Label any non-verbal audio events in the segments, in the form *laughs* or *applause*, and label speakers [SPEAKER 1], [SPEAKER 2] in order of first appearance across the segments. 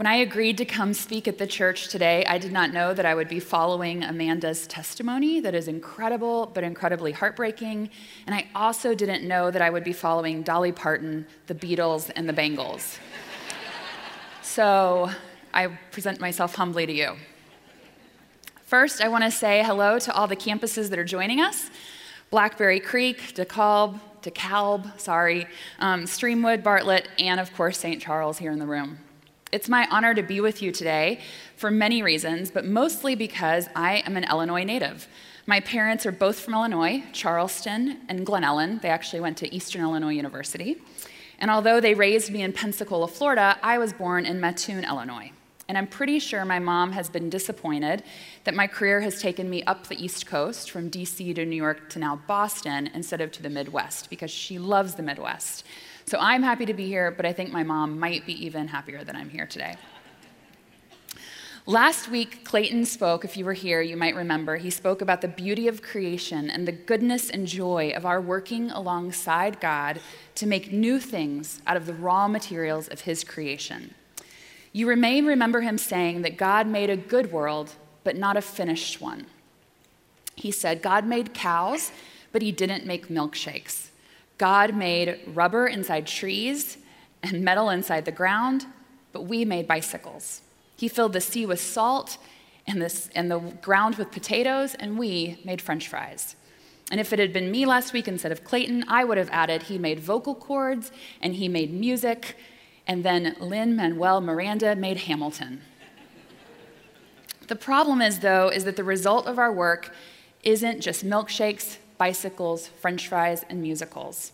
[SPEAKER 1] When I agreed to come speak at the church today, I did not know that I would be following Amanda's testimony that is incredible but incredibly heartbreaking. And I also didn't know that I would be following Dolly Parton, the Beatles, and the Bangles. so I present myself humbly to you. First, I want to say hello to all the campuses that are joining us Blackberry Creek, DeKalb, DeKalb, sorry, um, Streamwood, Bartlett, and of course, St. Charles here in the room. It's my honor to be with you today for many reasons, but mostly because I am an Illinois native. My parents are both from Illinois, Charleston and Glen Ellyn. They actually went to Eastern Illinois University. And although they raised me in Pensacola, Florida, I was born in Mattoon, Illinois. And I'm pretty sure my mom has been disappointed that my career has taken me up the East Coast from DC to New York to now Boston instead of to the Midwest because she loves the Midwest. So I'm happy to be here, but I think my mom might be even happier that I'm here today. Last week, Clayton spoke, if you were here, you might remember, he spoke about the beauty of creation and the goodness and joy of our working alongside God to make new things out of the raw materials of his creation. You may remember him saying that God made a good world, but not a finished one. He said, God made cows, but he didn't make milkshakes. God made rubber inside trees and metal inside the ground, but we made bicycles. He filled the sea with salt and, this, and the ground with potatoes, and we made french fries. And if it had been me last week instead of Clayton, I would have added he made vocal cords and he made music, and then Lin Manuel Miranda made Hamilton. the problem is, though, is that the result of our work isn't just milkshakes, bicycles, french fries, and musicals.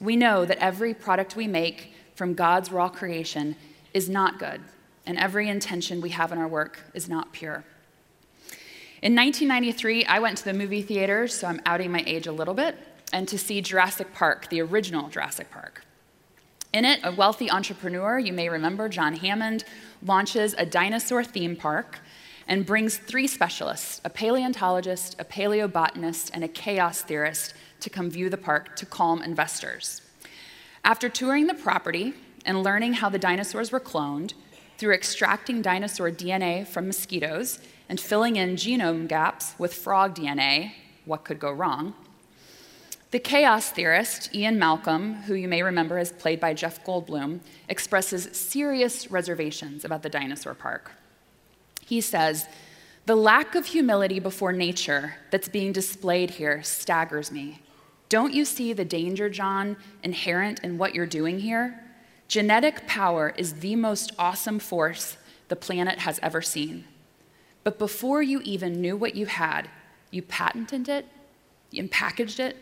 [SPEAKER 1] We know that every product we make from God's raw creation is not good, and every intention we have in our work is not pure. In 1993, I went to the movie theater, so I'm outing my age a little bit, and to see Jurassic Park, the original Jurassic Park. In it, a wealthy entrepreneur, you may remember John Hammond, launches a dinosaur theme park and brings three specialists a paleontologist, a paleobotanist, and a chaos theorist to come view the park to calm investors. After touring the property and learning how the dinosaurs were cloned through extracting dinosaur DNA from mosquitoes and filling in genome gaps with frog DNA, what could go wrong? The chaos theorist, Ian Malcolm, who you may remember is played by Jeff Goldblum, expresses serious reservations about the dinosaur park. He says, The lack of humility before nature that's being displayed here staggers me. Don't you see the danger, John, inherent in what you're doing here? Genetic power is the most awesome force the planet has ever seen. But before you even knew what you had, you patented it, you packaged it,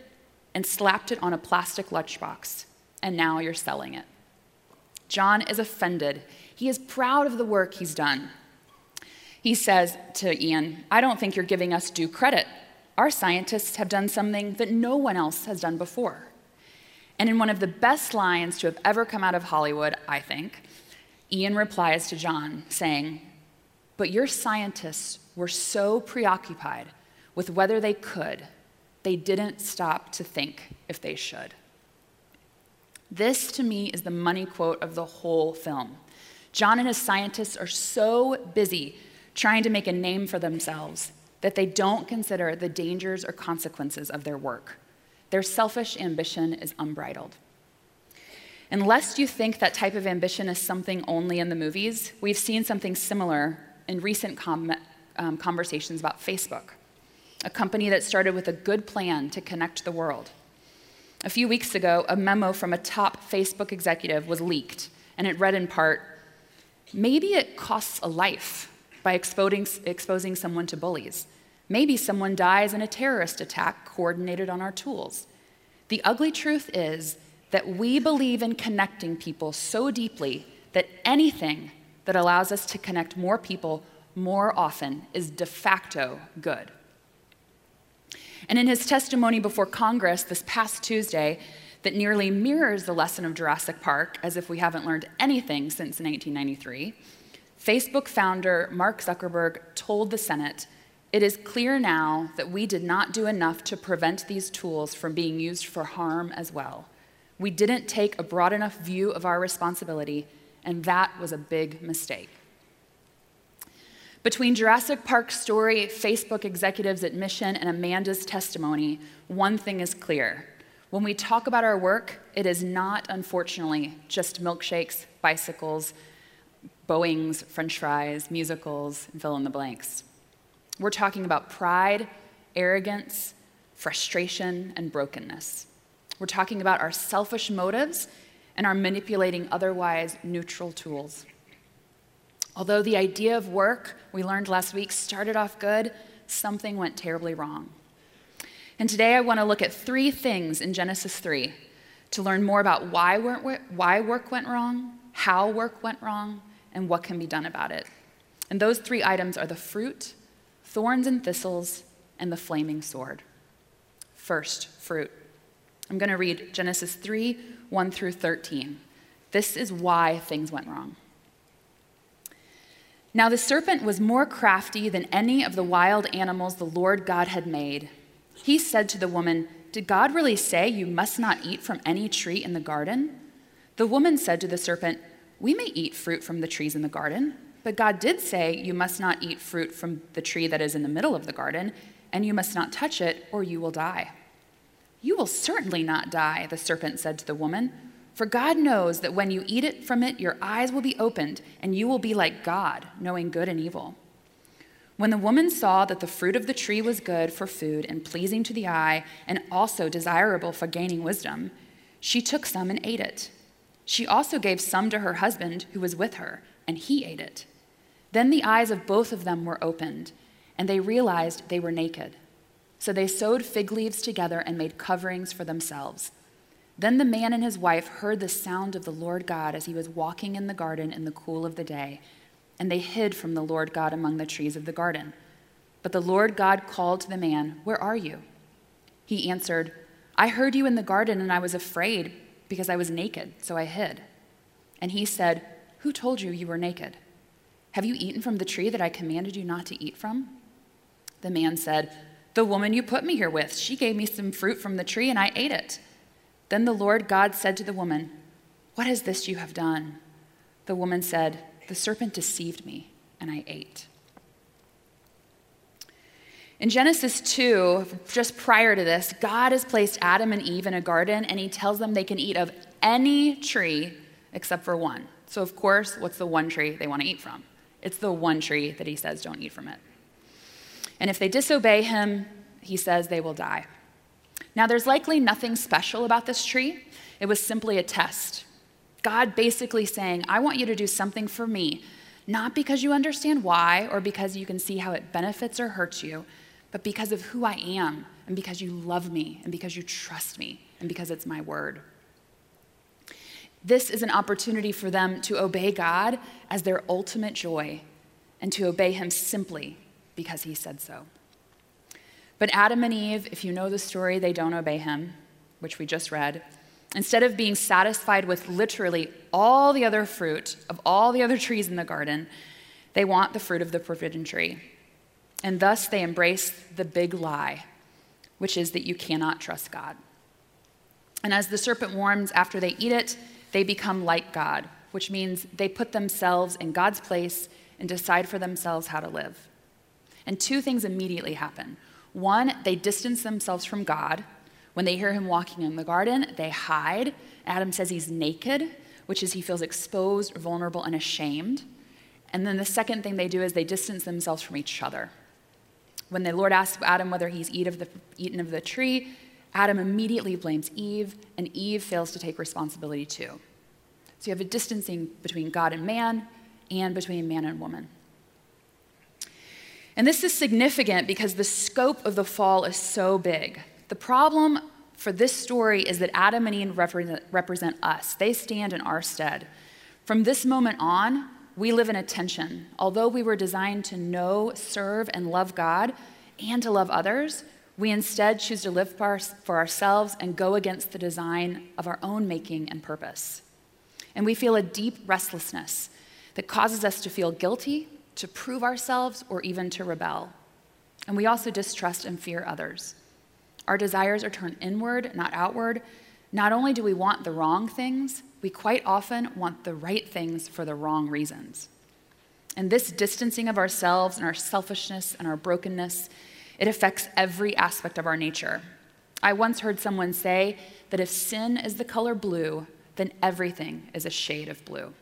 [SPEAKER 1] and slapped it on a plastic lunchbox, and now you're selling it. John is offended. He is proud of the work he's done. He says to Ian, I don't think you're giving us due credit. Our scientists have done something that no one else has done before. And in one of the best lines to have ever come out of Hollywood, I think, Ian replies to John, saying, But your scientists were so preoccupied with whether they could, they didn't stop to think if they should. This, to me, is the money quote of the whole film. John and his scientists are so busy trying to make a name for themselves that they don't consider the dangers or consequences of their work. Their selfish ambition is unbridled. Unless you think that type of ambition is something only in the movies, we've seen something similar in recent com- um, conversations about Facebook, a company that started with a good plan to connect the world. A few weeks ago, a memo from a top Facebook executive was leaked, and it read in part Maybe it costs a life by exposing, exposing someone to bullies. Maybe someone dies in a terrorist attack coordinated on our tools. The ugly truth is that we believe in connecting people so deeply that anything that allows us to connect more people more often is de facto good. And in his testimony before Congress this past Tuesday, that nearly mirrors the lesson of Jurassic Park, as if we haven't learned anything since 1993, Facebook founder Mark Zuckerberg told the Senate it is clear now that we did not do enough to prevent these tools from being used for harm as well. We didn't take a broad enough view of our responsibility, and that was a big mistake. Between Jurassic Park's story, Facebook executives' admission, and Amanda's testimony, one thing is clear. When we talk about our work, it is not, unfortunately, just milkshakes, bicycles, Boeings, french fries, musicals, fill in the blanks. We're talking about pride, arrogance, frustration, and brokenness. We're talking about our selfish motives and our manipulating otherwise neutral tools. Although the idea of work we learned last week started off good, something went terribly wrong. And today I want to look at three things in Genesis 3 to learn more about why work went wrong, how work went wrong, and what can be done about it. And those three items are the fruit, thorns and thistles, and the flaming sword. First, fruit. I'm going to read Genesis 3 1 through 13. This is why things went wrong. Now the serpent was more crafty than any of the wild animals the Lord God had made. He said to the woman, Did God really say you must not eat from any tree in the garden? The woman said to the serpent, We may eat fruit from the trees in the garden, but God did say you must not eat fruit from the tree that is in the middle of the garden, and you must not touch it, or you will die. You will certainly not die, the serpent said to the woman. For God knows that when you eat it from it, your eyes will be opened, and you will be like God, knowing good and evil. When the woman saw that the fruit of the tree was good for food and pleasing to the eye, and also desirable for gaining wisdom, she took some and ate it. She also gave some to her husband who was with her, and he ate it. Then the eyes of both of them were opened, and they realized they were naked. So they sewed fig leaves together and made coverings for themselves. Then the man and his wife heard the sound of the Lord God as he was walking in the garden in the cool of the day, and they hid from the Lord God among the trees of the garden. But the Lord God called to the man, Where are you? He answered, I heard you in the garden, and I was afraid because I was naked, so I hid. And he said, Who told you you were naked? Have you eaten from the tree that I commanded you not to eat from? The man said, The woman you put me here with, she gave me some fruit from the tree, and I ate it. Then the Lord God said to the woman, What is this you have done? The woman said, The serpent deceived me, and I ate. In Genesis 2, just prior to this, God has placed Adam and Eve in a garden, and he tells them they can eat of any tree except for one. So, of course, what's the one tree they want to eat from? It's the one tree that he says don't eat from it. And if they disobey him, he says they will die. Now, there's likely nothing special about this tree. It was simply a test. God basically saying, I want you to do something for me, not because you understand why or because you can see how it benefits or hurts you, but because of who I am and because you love me and because you trust me and because it's my word. This is an opportunity for them to obey God as their ultimate joy and to obey Him simply because He said so. But Adam and Eve, if you know the story, they don't obey him, which we just read. Instead of being satisfied with literally all the other fruit of all the other trees in the garden, they want the fruit of the forbidden tree. And thus they embrace the big lie, which is that you cannot trust God. And as the serpent warns after they eat it, they become like God, which means they put themselves in God's place and decide for themselves how to live. And two things immediately happen. One, they distance themselves from God. When they hear him walking in the garden, they hide. Adam says he's naked, which is he feels exposed, vulnerable, and ashamed. And then the second thing they do is they distance themselves from each other. When the Lord asks Adam whether he's eat of the, eaten of the tree, Adam immediately blames Eve, and Eve fails to take responsibility too. So you have a distancing between God and man, and between man and woman. And this is significant because the scope of the fall is so big. The problem for this story is that Adam and Eve represent, represent us, they stand in our stead. From this moment on, we live in a tension. Although we were designed to know, serve, and love God and to love others, we instead choose to live for ourselves and go against the design of our own making and purpose. And we feel a deep restlessness that causes us to feel guilty to prove ourselves, or even to rebel. And we also distrust and fear others. Our desires are turned inward, not outward. Not only do we want the wrong things, we quite often want the right things for the wrong reasons. And this distancing of ourselves and our selfishness and our brokenness, it affects every aspect of our nature. I once heard someone say that if sin is the color blue, then everything is a shade of blue.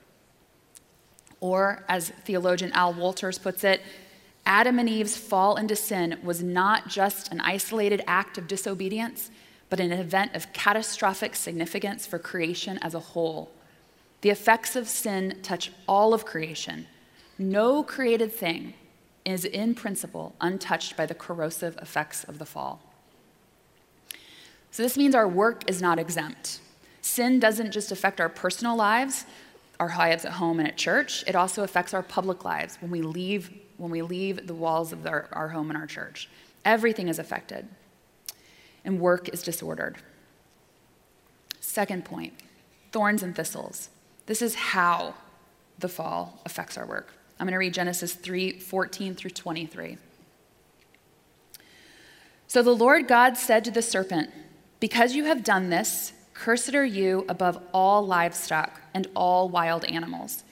[SPEAKER 1] Or, as theologian Al Wolters puts it, Adam and Eve's fall into sin was not just an isolated act of disobedience, but an event of catastrophic significance for creation as a whole. The effects of sin touch all of creation. No created thing is, in principle, untouched by the corrosive effects of the fall. So, this means our work is not exempt. Sin doesn't just affect our personal lives, our lives at home and at church, it also affects our public lives when we leave, when we leave the walls of our, our home and our church. Everything is affected, and work is disordered. Second point thorns and thistles. This is how the fall affects our work. I'm going to read Genesis 3 14 through 23. So the Lord God said to the serpent, Because you have done this, cursed are you above all livestock and all wild animals.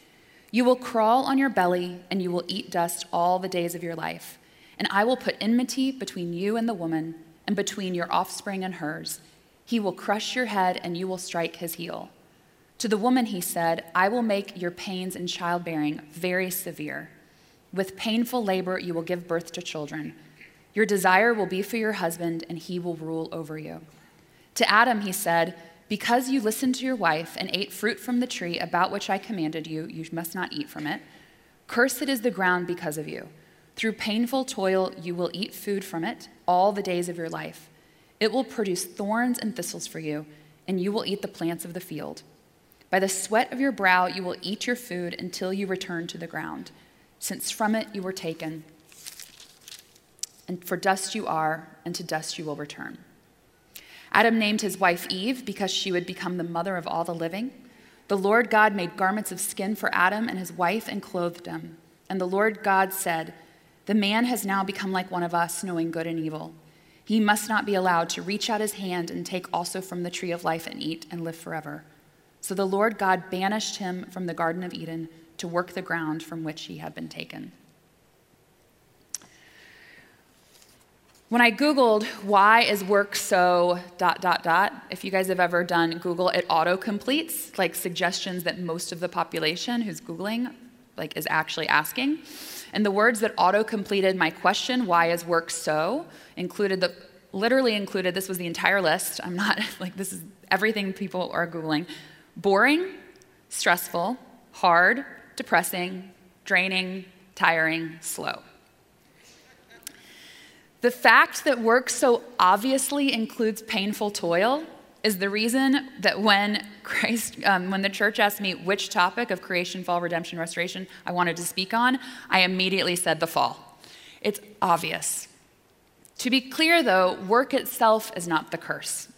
[SPEAKER 1] You will crawl on your belly, and you will eat dust all the days of your life. And I will put enmity between you and the woman, and between your offspring and hers. He will crush your head, and you will strike his heel. To the woman, he said, I will make your pains in childbearing very severe. With painful labor, you will give birth to children. Your desire will be for your husband, and he will rule over you. To Adam, he said, because you listened to your wife and ate fruit from the tree about which I commanded you, you must not eat from it. Cursed is the ground because of you. Through painful toil, you will eat food from it all the days of your life. It will produce thorns and thistles for you, and you will eat the plants of the field. By the sweat of your brow, you will eat your food until you return to the ground, since from it you were taken. And for dust you are, and to dust you will return. Adam named his wife Eve because she would become the mother of all the living. The Lord God made garments of skin for Adam and his wife and clothed them. And the Lord God said, The man has now become like one of us, knowing good and evil. He must not be allowed to reach out his hand and take also from the tree of life and eat and live forever. So the Lord God banished him from the Garden of Eden to work the ground from which he had been taken. When I Googled, why is work so dot, dot, dot, if you guys have ever done Google, it auto completes like suggestions that most of the population who's Googling like is actually asking. And the words that auto completed my question, why is work so, included the, literally included, this was the entire list. I'm not *laughs* like, this is everything people are Googling boring, stressful, hard, depressing, draining, tiring, slow. The fact that work so obviously includes painful toil is the reason that when Christ, um, when the church asked me which topic of creation, fall, redemption, restoration I wanted to speak on, I immediately said the fall. It's obvious. To be clear, though, work itself is not the curse,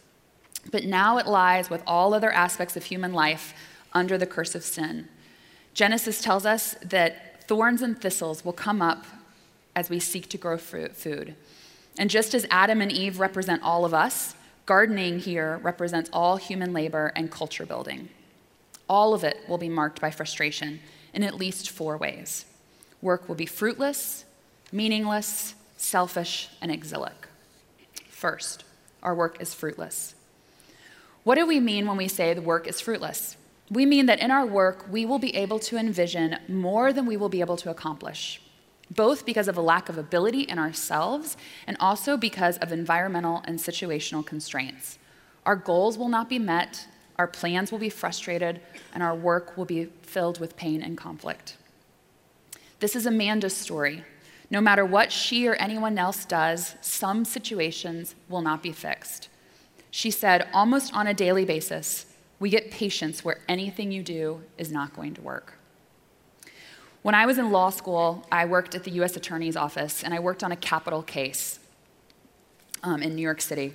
[SPEAKER 1] but now it lies with all other aspects of human life under the curse of sin. Genesis tells us that thorns and thistles will come up as we seek to grow food. And just as Adam and Eve represent all of us, gardening here represents all human labor and culture building. All of it will be marked by frustration in at least four ways. Work will be fruitless, meaningless, selfish, and exilic. First, our work is fruitless. What do we mean when we say the work is fruitless? We mean that in our work, we will be able to envision more than we will be able to accomplish both because of a lack of ability in ourselves and also because of environmental and situational constraints. Our goals will not be met, our plans will be frustrated, and our work will be filled with pain and conflict. This is Amanda's story. No matter what she or anyone else does, some situations will not be fixed. She said, almost on a daily basis, we get patients where anything you do is not going to work. When I was in law school, I worked at the US Attorney's Office and I worked on a capital case um, in New York City.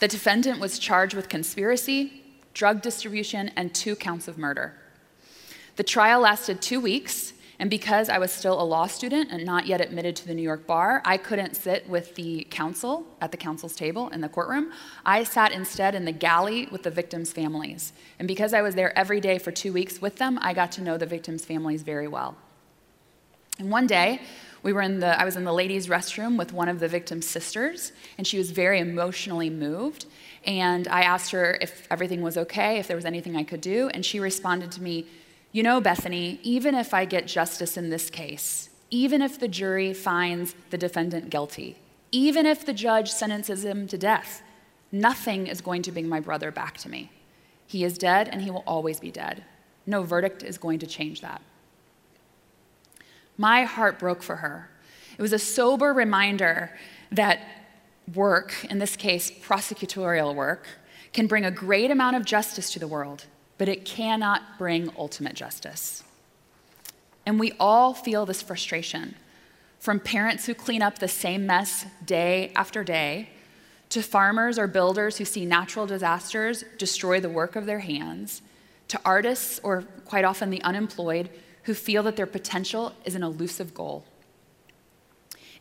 [SPEAKER 1] The defendant was charged with conspiracy, drug distribution, and two counts of murder. The trial lasted two weeks, And because I was still a law student and not yet admitted to the New York bar, I couldn't sit with the counsel at the counsel's table in the courtroom. I sat instead in the galley with the victims' families. And because I was there every day for two weeks with them, I got to know the victims' families very well. And one day, we were in the, I was in the ladies' restroom with one of the victim's sisters, and she was very emotionally moved. And I asked her if everything was okay, if there was anything I could do, and she responded to me, You know, Bethany, even if I get justice in this case, even if the jury finds the defendant guilty, even if the judge sentences him to death, nothing is going to bring my brother back to me. He is dead, and he will always be dead. No verdict is going to change that. My heart broke for her. It was a sober reminder that work, in this case, prosecutorial work, can bring a great amount of justice to the world, but it cannot bring ultimate justice. And we all feel this frustration from parents who clean up the same mess day after day, to farmers or builders who see natural disasters destroy the work of their hands, to artists or quite often the unemployed who feel that their potential is an elusive goal.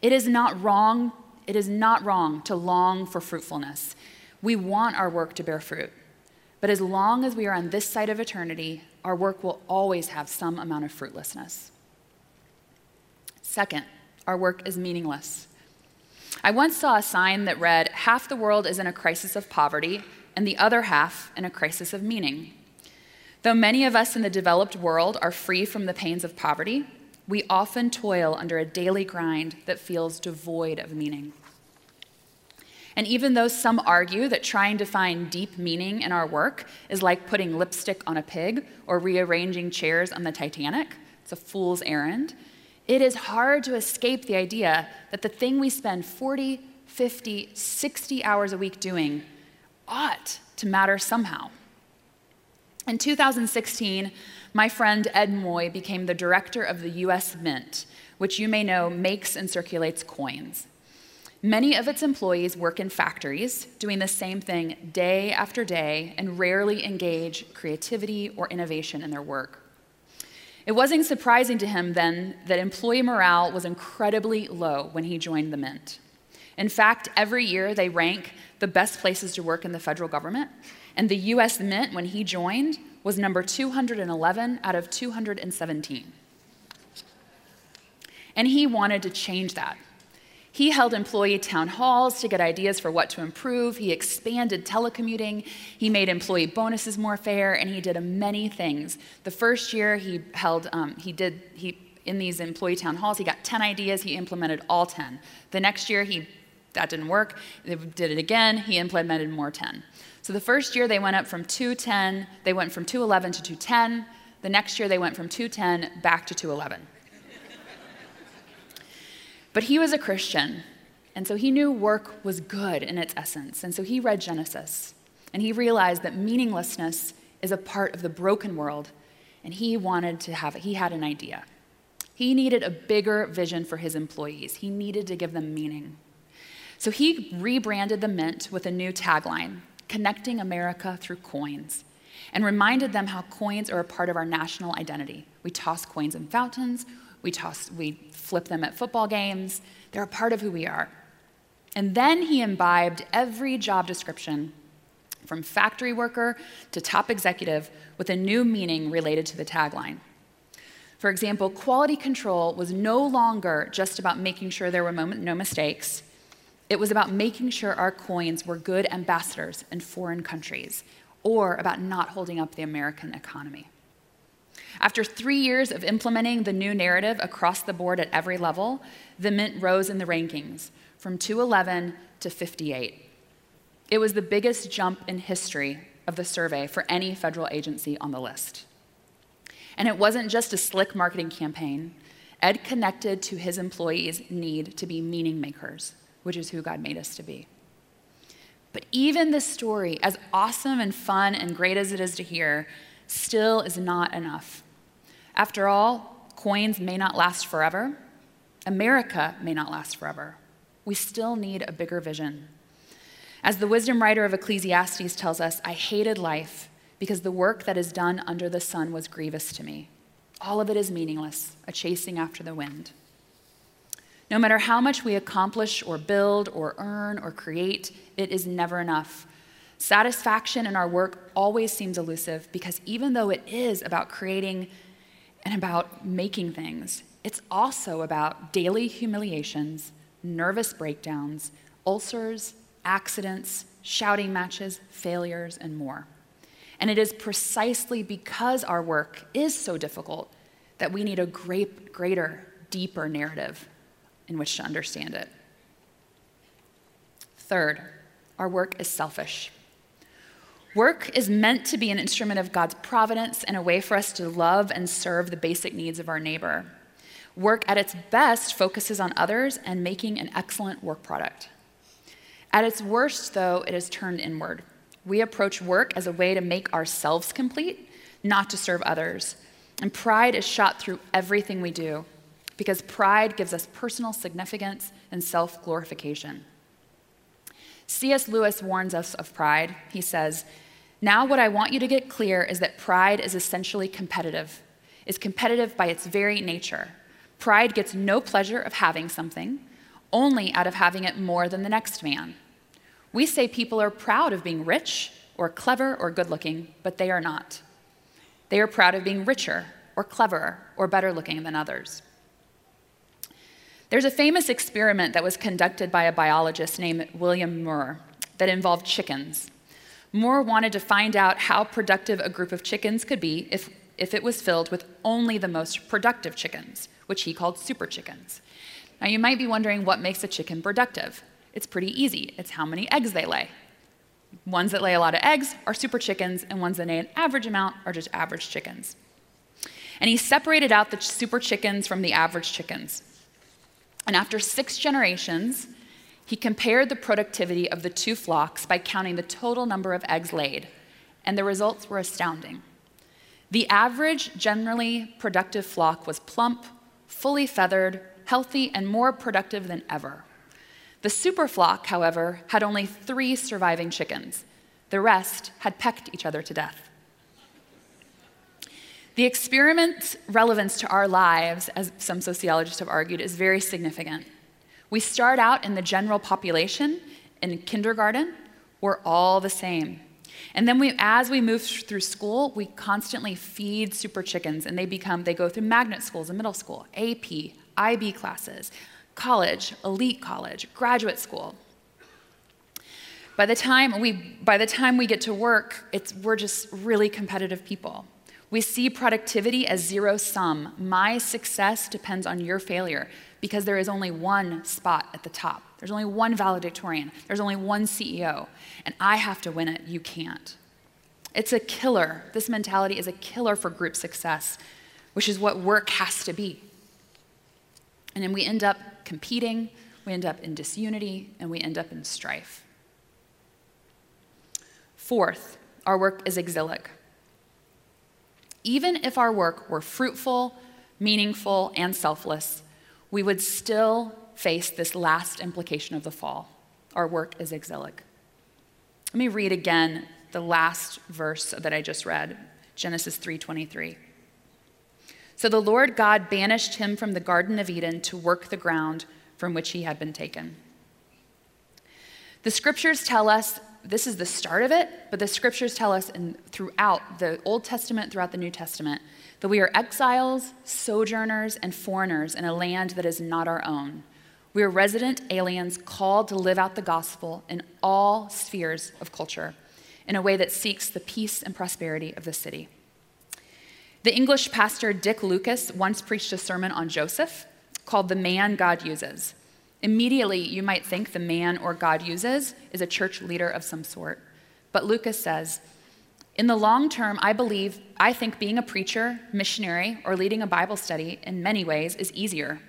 [SPEAKER 1] It is not wrong, it is not wrong to long for fruitfulness. We want our work to bear fruit. But as long as we are on this side of eternity, our work will always have some amount of fruitlessness. Second, our work is meaningless. I once saw a sign that read, Half the world is in a crisis of poverty, and the other half in a crisis of meaning. Though many of us in the developed world are free from the pains of poverty, we often toil under a daily grind that feels devoid of meaning. And even though some argue that trying to find deep meaning in our work is like putting lipstick on a pig or rearranging chairs on the Titanic, it's a fool's errand, it is hard to escape the idea that the thing we spend 40, 50, 60 hours a week doing ought to matter somehow. In 2016, my friend Ed Moy became the director of the US Mint, which you may know makes and circulates coins. Many of its employees work in factories, doing the same thing day after day, and rarely engage creativity or innovation in their work. It wasn't surprising to him then that employee morale was incredibly low when he joined the Mint. In fact, every year they rank the best places to work in the federal government, and the US Mint, when he joined, was number 211 out of 217. And he wanted to change that. He held employee town halls to get ideas for what to improve. He expanded telecommuting. He made employee bonuses more fair, and he did many things. The first year he held, um, he did, he in these employee town halls, he got 10 ideas. He implemented all 10. The next year, he that didn't work. They did it again. He implemented more 10. So the first year they went up from 210, they went from 211 to 210. The next year they went from 210 back to 211. but he was a Christian, and so he knew work was good in its essence. And so he read Genesis, and he realized that meaninglessness is a part of the broken world, and he wanted to have He had an idea. He needed a bigger vision for his employees. He needed to give them meaning. So he rebranded the Mint with a new tagline connecting America through coins, and reminded them how coins are a part of our national identity. We toss coins in fountains, we, toss, we flip them at football games, they're a part of who we are. And then he imbibed every job description from factory worker to top executive with a new meaning related to the tagline. For example, quality control was no longer just about making sure there were no mistakes. It was about making sure our coins were good ambassadors in foreign countries, or about not holding up the American economy. After three years of implementing the new narrative across the board at every level, the Mint rose in the rankings from 211 to 58. It was the biggest jump in history of the survey for any federal agency on the list. And it wasn't just a slick marketing campaign. Ed connected to his employees' need to be meaning makers which is who God made us to be. But even this story, as awesome and fun and great as it is to hear, still is not enough. After all, coins may not last forever. America may not last forever. We still need a bigger vision. As the wisdom writer of Ecclesiastes tells us, I hated life because the work that is done under the sun was grievous to me. all of it is meaningless, a chasing after the wind. No matter how much we accomplish or build or earn or create, it is never enough. Satisfaction in our work always seems elusive because even though it is about creating and about making things, it's also about daily humiliations, nervous breakdowns, ulcers, accidents, shouting matches, failures, and more. And it is precisely because our work is so difficult that we need a great, greater, deeper narrative in which to understand it. Third, our work is selfish. Work is meant to be an instrument of God's providence and a way for us to love and serve the basic needs of our neighbor. Work at its best focuses on others and making an excellent work product. At its worst, though, it is turned inward. We approach work as a way to make ourselves complete, not to serve others. And pride is shot through everything we do because pride gives us personal significance and self glorification. C.S. Lewis warns us of pride. He says, Now, what I want you to get clear is that pride is essentially competitive, is competitive by its very nature. Pride gets no pleasure of having something, only out of having it more than the next man. We say people are proud of being rich or clever or good looking, but they are not. They are proud of being richer or cleverer or better looking than others. There's a famous experiment that was conducted by a biologist named William Muir that involved chickens. Muir wanted to find out how productive a group of chickens could be if, if it was filled with only the most productive chickens, which he called super chickens. Now, you might be wondering what makes a chicken productive. It's pretty easy. It's how many eggs they lay. Ones that lay a lot of eggs are super chickens, and ones that lay an average amount are just average chickens. And he separated out the super chickens from the average chickens. And after six generations, he compared the productivity of the two flocks by counting the total number of eggs laid, and the results were astounding. The average, generally productive flock was plump, fully feathered, healthy, and more productive than ever. The super flock, however, had only three surviving chickens. The rest had pecked each other to death. The experiment's relevance to our lives, as some sociologists have argued, is very significant. We start out in the general population in kindergarten, we're all the same. And then we, as we move through school, we constantly feed super chickens, and they become, they go through magnet schools in middle school, AP, IB classes, college, elite college, graduate school. By the time we, by the time we get to work, it's, we're just really competitive people. We see productivity as zero sum. My success depends on your failure because there is only one spot at the top. There's only one valedictorian. There's only one CEO. And I have to win it. You can't. It's a killer. This mentality is a killer for group success, which is what work has to be. And then we end up competing, we end up in disunity, and we end up in strife. Fourth, our work is exilic. Even if our work were fruitful, meaningful, and selfless, we would still face this last implication of the fall. Our work is exilic. Let me read again the last verse that I just read, Genesis 3:23. So the Lord God banished him from the Garden of Eden to work the ground from which he had been taken. The scriptures tell us this is the start of it, but the scriptures tell us in, throughout the Old Testament, throughout the New Testament, that we are exiles, sojourners, and foreigners in a land that is not our own. We are resident aliens called to live out the gospel in all spheres of culture in a way that seeks the peace and prosperity of the city. The English pastor Dick Lucas once preached a sermon on Joseph called The Man God Uses. Immediately, you might think the man or God uses is a church leader of some sort. But Lucas says, in the long term, I believe, I think being a preacher, missionary, or leading a Bible study in many ways is easier.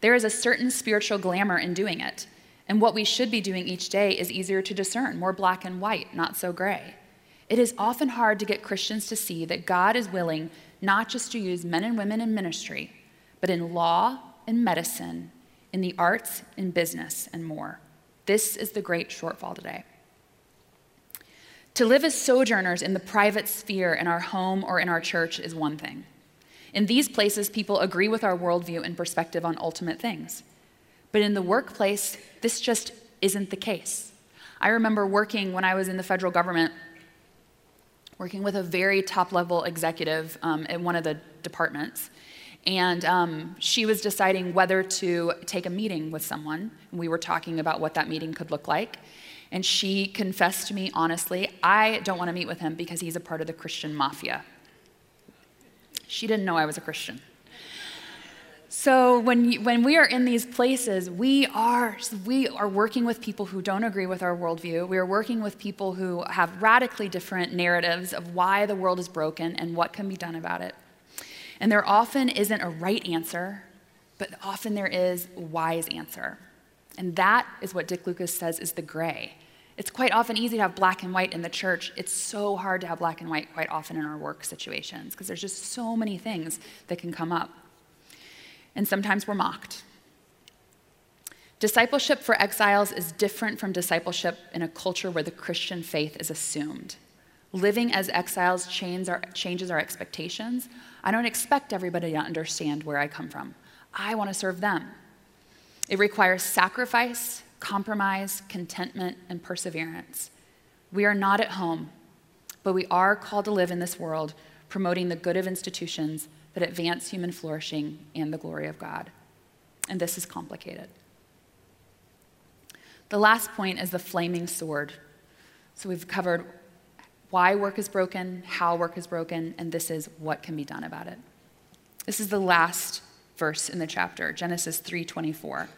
[SPEAKER 1] There is a certain spiritual glamour in doing it, and what we should be doing each day is easier to discern, more black and white, not so gray. It is often hard to get Christians to see that God is willing not just to use men and women in ministry, but in law, in medicine, in the arts, in business, and more. This is the great shortfall today. To live as sojourners in the private sphere in our home or in our church is one thing. In these places, people agree with our worldview and perspective on ultimate things. But in the workplace, this just isn't the case. I remember working when I was in the federal government, working with a very top level executive um, in one of the departments. And um, she was deciding whether to take a meeting with someone. We were talking about what that meeting could look like. And she confessed to me honestly, I don't want to meet with him because he's a part of the Christian mafia. She didn't know I was a Christian. So when, you, when we are in these places, we are, we are working with people who don't agree with our worldview. We are working with people who have radically different narratives of why the world is broken and what can be done about it. And there often isn't a right answer, but often there is a wise answer. And that is what Dick Lucas says is the gray. It's quite often easy to have black and white in the church. It's so hard to have black and white quite often in our work situations because there's just so many things that can come up. And sometimes we're mocked. Discipleship for exiles is different from discipleship in a culture where the Christian faith is assumed. Living as exiles changes our, changes our expectations. I don't expect everybody to understand where I come from. I want to serve them. It requires sacrifice, compromise, contentment, and perseverance. We are not at home, but we are called to live in this world, promoting the good of institutions that advance human flourishing and the glory of God. And this is complicated. The last point is the flaming sword. So we've covered why work is broken, how work is broken, and this is what can be done about it. This is the last verse in the chapter, Genesis 3:24.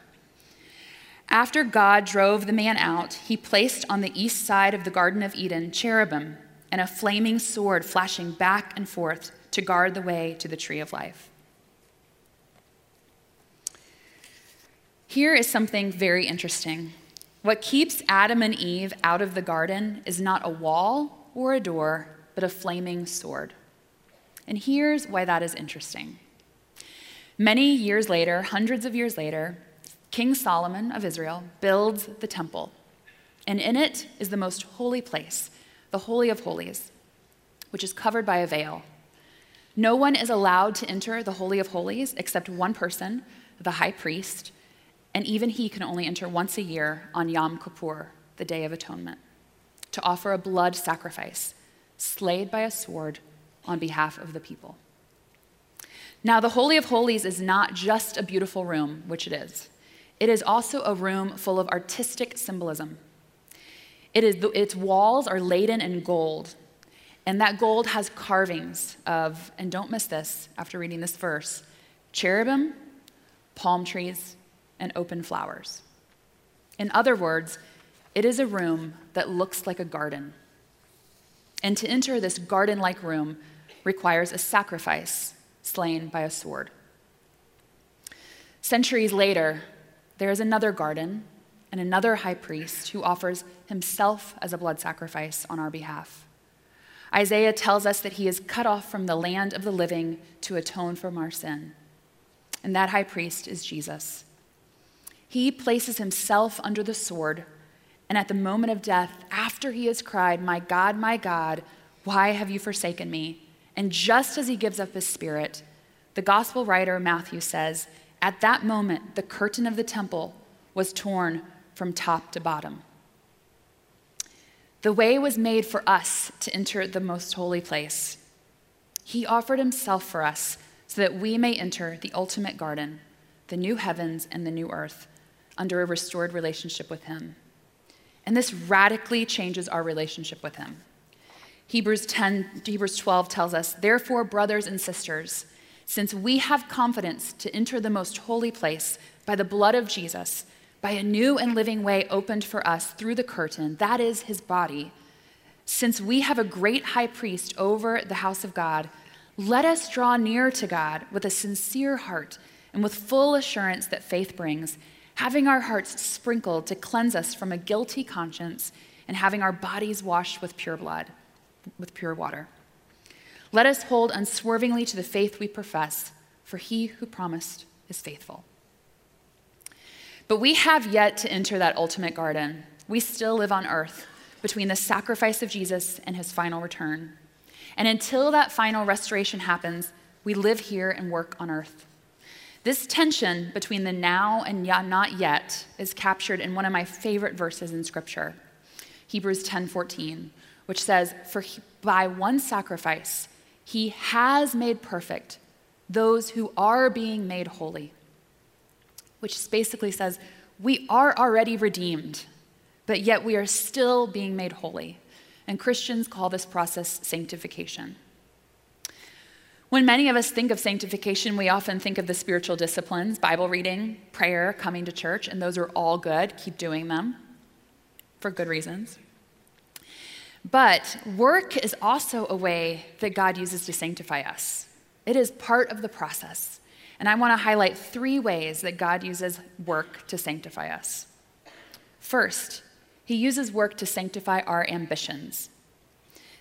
[SPEAKER 1] After God drove the man out, he placed on the east side of the Garden of Eden cherubim and a flaming sword flashing back and forth to guard the way to the tree of life. Here is something very interesting. What keeps Adam and Eve out of the garden is not a wall or a door, but a flaming sword. And here's why that is interesting. Many years later, hundreds of years later, King Solomon of Israel builds the temple, and in it is the most holy place, the Holy of Holies, which is covered by a veil. No one is allowed to enter the Holy of Holies except one person, the high priest, and even he can only enter once a year on Yom Kippur, the Day of Atonement, to offer a blood sacrifice, slayed by a sword on behalf of the people. Now, the Holy of Holies is not just a beautiful room, which it is. It is also a room full of artistic symbolism. It is, its walls are laden in gold, and that gold has carvings of, and don't miss this after reading this verse, cherubim, palm trees, and open flowers. In other words, it is a room that looks like a garden. And to enter this garden like room requires a sacrifice slain by a sword. Centuries later, there is another garden and another high priest who offers himself as a blood sacrifice on our behalf. Isaiah tells us that he is cut off from the land of the living to atone for our sin. And that high priest is Jesus. He places himself under the sword, and at the moment of death, after he has cried, My God, my God, why have you forsaken me? And just as he gives up his spirit, the gospel writer Matthew says, at that moment, the curtain of the temple was torn from top to bottom. The way was made for us to enter the most holy place. He offered himself for us so that we may enter the ultimate garden, the new heavens and the new earth, under a restored relationship with him. And this radically changes our relationship with him. Hebrews 10 Hebrews 12 tells us, "Therefore, brothers and sisters, since we have confidence to enter the most holy place by the blood of Jesus, by a new and living way opened for us through the curtain, that is his body, since we have a great high priest over the house of God, let us draw near to God with a sincere heart and with full assurance that faith brings, having our hearts sprinkled to cleanse us from a guilty conscience and having our bodies washed with pure blood, with pure water. Let us hold unswervingly to the faith we profess, for he who promised is faithful. But we have yet to enter that ultimate garden. We still live on earth between the sacrifice of Jesus and his final return. And until that final restoration happens, We live here and work on earth. This tension between the now and not yet is captured in one of my favorite verses in Scripture, Hebrews 10:14, which says, "For by one sacrifice he has made perfect those who are being made holy." Which basically says, we are already redeemed, but yet we are still being made holy. And Christians call this process sanctification. When many of us think of sanctification, we often think of the spiritual disciplines Bible reading, prayer, coming to church, and those are all good. Keep doing them for good reasons. But work is also a way that God uses to sanctify us, it is part of the process. And I want to highlight three ways that God uses work to sanctify us. First, he uses work to sanctify our ambitions.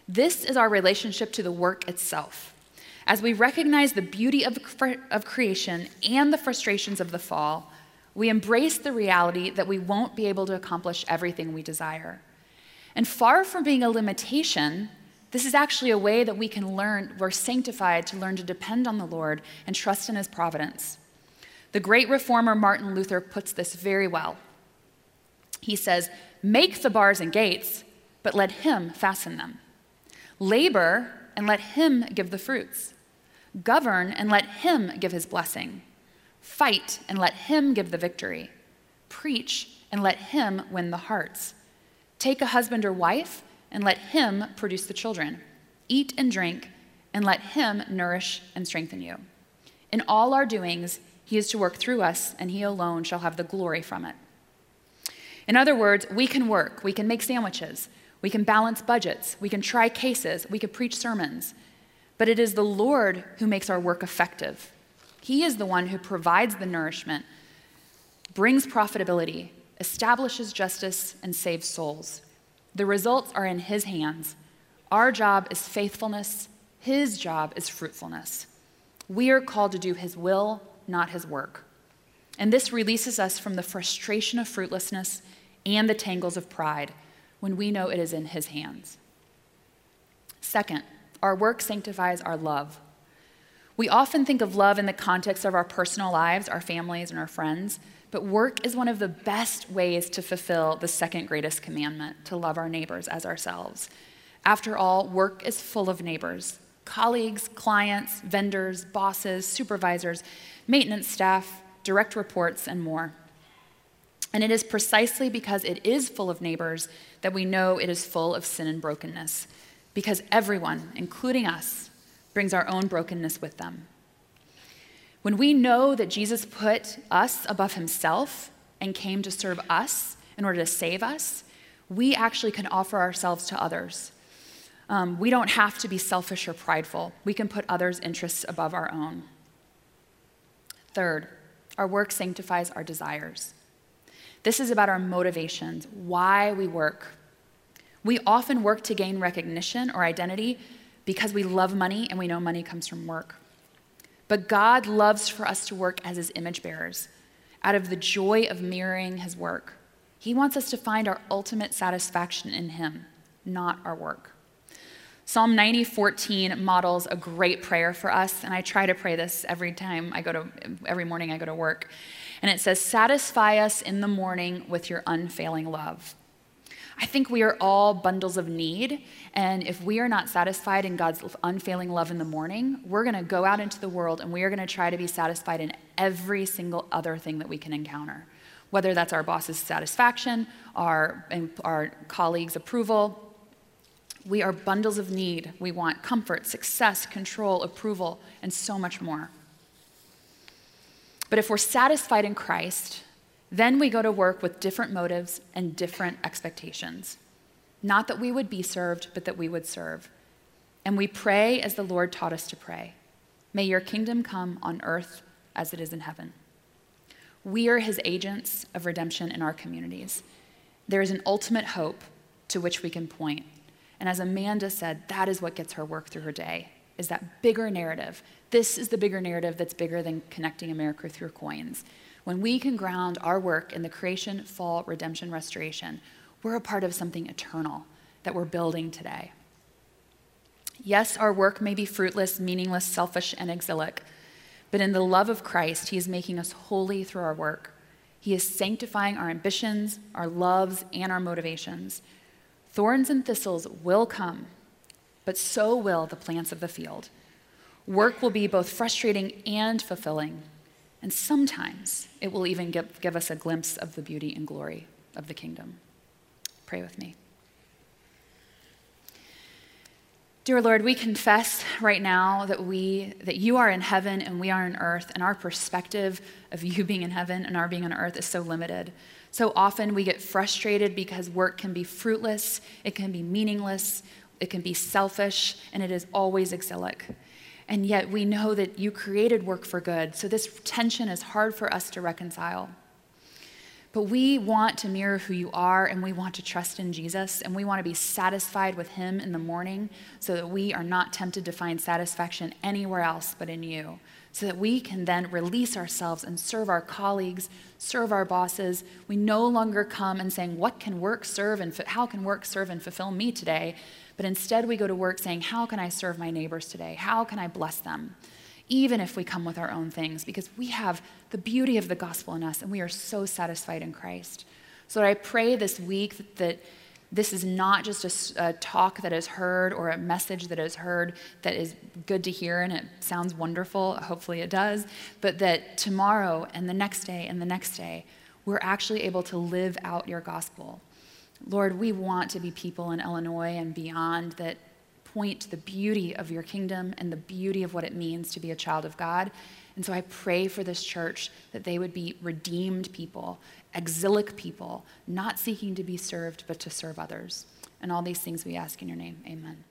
[SPEAKER 1] This is our relationship to the work itself. As we recognize the beauty of, of creation and the frustrations of the fall, we embrace the reality that we won't be able to accomplish everything we desire. And far from being a limitation, this is actually a way that we can learn, we're sanctified to learn to depend on the Lord and trust in his providence. The great reformer Martin Luther puts this very well. He says, Make the bars and gates, but let him fasten them. Labor, and let him give the fruits. Govern and let him give his blessing. Fight and let him give the victory. Preach and let him win the hearts. Take a husband or wife and let him produce the children. Eat and drink and let him nourish and strengthen you. In all our doings, he is to work through us, and he alone shall have the glory from it. In other words, we can work, we can make sandwiches, we can balance budgets, we can try cases, we can preach sermons but it is the Lord who makes our work effective. He is the one who provides the nourishment, brings profitability, establishes justice, and saves souls. The results are in His hands. Our job is faithfulness, His job is fruitfulness. We are called to do His will, not His work. And this releases us from the frustration of fruitlessness and the tangles of pride when we know it is in His hands. Second, our work sanctifies our love. We often think of love in the context of our personal lives, our families, and our friends, but work is one of the best ways to fulfill the second greatest commandment to love our neighbors as ourselves. After all, work is full of neighbors colleagues, clients, vendors, bosses, supervisors, maintenance staff, direct reports, and more. And it is precisely because it is full of neighbors that we know it is full of sin and brokenness because everyone, including us, brings our own brokenness with them. When we know that Jesus put us above himself and came to serve us in order to save us, we actually can offer ourselves to others. Um, we don't have to be selfish or prideful. We can put others' interests above our own. Third, our work sanctifies our desires. This is about our motivations, why we work, we often work to gain recognition or identity because we love money and we know money comes from work. But God loves for us to work as his image bearers out of the joy of mirroring his work. He wants us to find our ultimate satisfaction in him, not our work. Psalm 90:14 models a great prayer for us, and I try to pray this every time I go to every morning I go to work. And it says, "Satisfy us in the morning with your unfailing love." I think we are all bundles of need. And if we are not satisfied in God's unfailing love in the morning, we're going to go out into the world and we are going to try to be satisfied in every single other thing that we can encounter. Whether that's our boss's satisfaction, our, our colleagues' approval, we are bundles of need. We want comfort, success, control, approval, and so much more. But if we're satisfied in Christ, then we go to work with different motives and different expectations. Not that we would be served, but that we would serve. And we pray as the Lord taught us to pray May your kingdom come on earth as it is in heaven. We are his agents of redemption in our communities. There is an ultimate hope to which we can point. And as Amanda said, that is what gets her work through her day, is that bigger narrative. This is the bigger narrative that's bigger than connecting America through coins. When we can ground our work in the creation, fall, redemption, restoration, we're a part of something eternal that we're building today. Yes, our work may be fruitless, meaningless, selfish, and exilic, but in the love of Christ, He is making us holy through our work. He is sanctifying our ambitions, our loves, and our motivations. Thorns and thistles will come, but so will the plants of the field. Work will be both frustrating and fulfilling, and sometimes it will even give, give us a glimpse of the beauty and glory of the kingdom. Pray with me. Dear Lord, we confess right now that we that you are in heaven and we are on earth and our perspective of you being in heaven and our being on earth is so limited. So often we get frustrated because work can be fruitless, it can be meaningless, it can be selfish, and it is always exilic. And yet we know that you created work for good. So this tension is hard for us to reconcile. But we want to mirror who you are and we want to trust in Jesus and we want to be satisfied with him in the morning so that we are not tempted to find satisfaction anywhere else but in you. So that we can then release ourselves and serve our colleagues, serve our bosses. We no longer come and saying, What can work serve and how can work serve and fulfill me today? But instead, we go to work saying, How can I serve my neighbors today? How can I bless them? Even if we come with our own things, because we have the beauty of the gospel in us and we are so satisfied in Christ. So I pray this week that, that this is not just a, a, talk that is heard or a message that is heard that is good to hear and it sounds wonderful. Hopefully it does. But that tomorrow and the next day and the next day, we're actually able to live out your gospel. Lord, we want to be people in Illinois and beyond that point to the beauty of your kingdom and the beauty of what it means to be a child of God. And so I pray for this church that they would be redeemed people, exilic people, not seeking to be served, but to serve others. And all these things we ask in your name. Amen.